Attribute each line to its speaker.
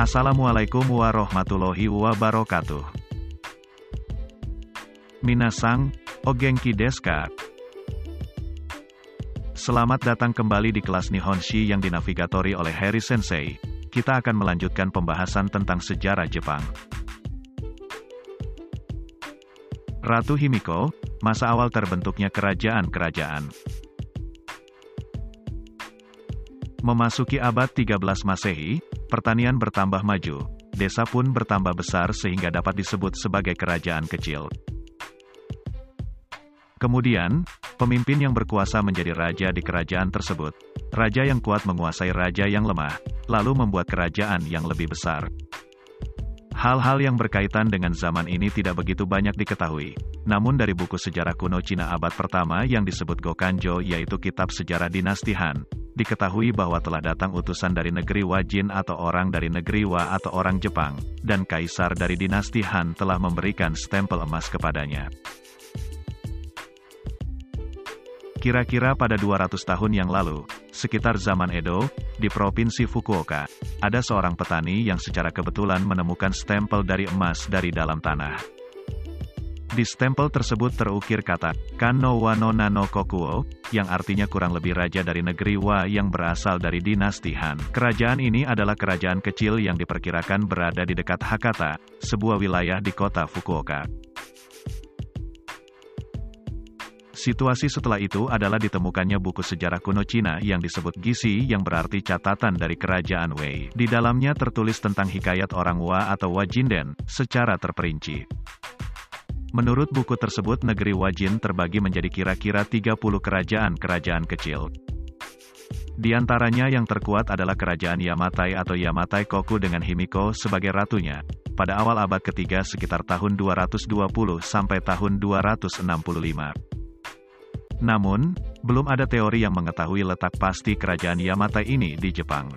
Speaker 1: Assalamualaikum warahmatullahi wabarakatuh. Minasang, Ogenki Deska. Selamat datang kembali di kelas Nihonshi yang dinavigatori oleh Harry Sensei. Kita akan melanjutkan pembahasan tentang sejarah Jepang. Ratu Himiko, masa awal terbentuknya kerajaan-kerajaan. Memasuki abad 13 Masehi, pertanian bertambah maju, desa pun bertambah besar sehingga dapat disebut sebagai kerajaan kecil. Kemudian, pemimpin yang berkuasa menjadi raja di kerajaan tersebut. Raja yang kuat menguasai raja yang lemah, lalu membuat kerajaan yang lebih besar. Hal-hal yang berkaitan dengan zaman ini tidak begitu banyak diketahui. Namun dari buku sejarah kuno Cina abad pertama yang disebut Gokanjo yaitu kitab sejarah dinasti Han, diketahui bahwa telah datang utusan dari negeri Wajin atau orang dari negeri Wa atau orang Jepang, dan kaisar dari dinasti Han telah memberikan stempel emas kepadanya. Kira-kira pada 200 tahun yang lalu, sekitar zaman Edo, di Provinsi Fukuoka, ada seorang petani yang secara kebetulan menemukan stempel dari emas dari dalam tanah. Di stempel tersebut terukir kata, Kano wa no nano kokuo, yang artinya kurang lebih raja dari negeri Wa yang berasal dari dinasti Han. Kerajaan ini adalah kerajaan kecil yang diperkirakan berada di dekat Hakata, sebuah wilayah di kota Fukuoka. Situasi setelah itu adalah ditemukannya buku sejarah kuno Cina yang disebut Gisi yang berarti catatan dari kerajaan Wei. Di dalamnya tertulis tentang hikayat orang Wa atau Wajinden, secara terperinci. Menurut buku tersebut negeri Wajin terbagi menjadi kira-kira 30 kerajaan-kerajaan kecil. Di antaranya yang terkuat adalah kerajaan Yamatai atau Yamatai Koku dengan Himiko sebagai ratunya, pada awal abad ketiga sekitar tahun 220 sampai tahun 265. Namun, belum ada teori yang mengetahui letak pasti kerajaan Yamata ini di Jepang.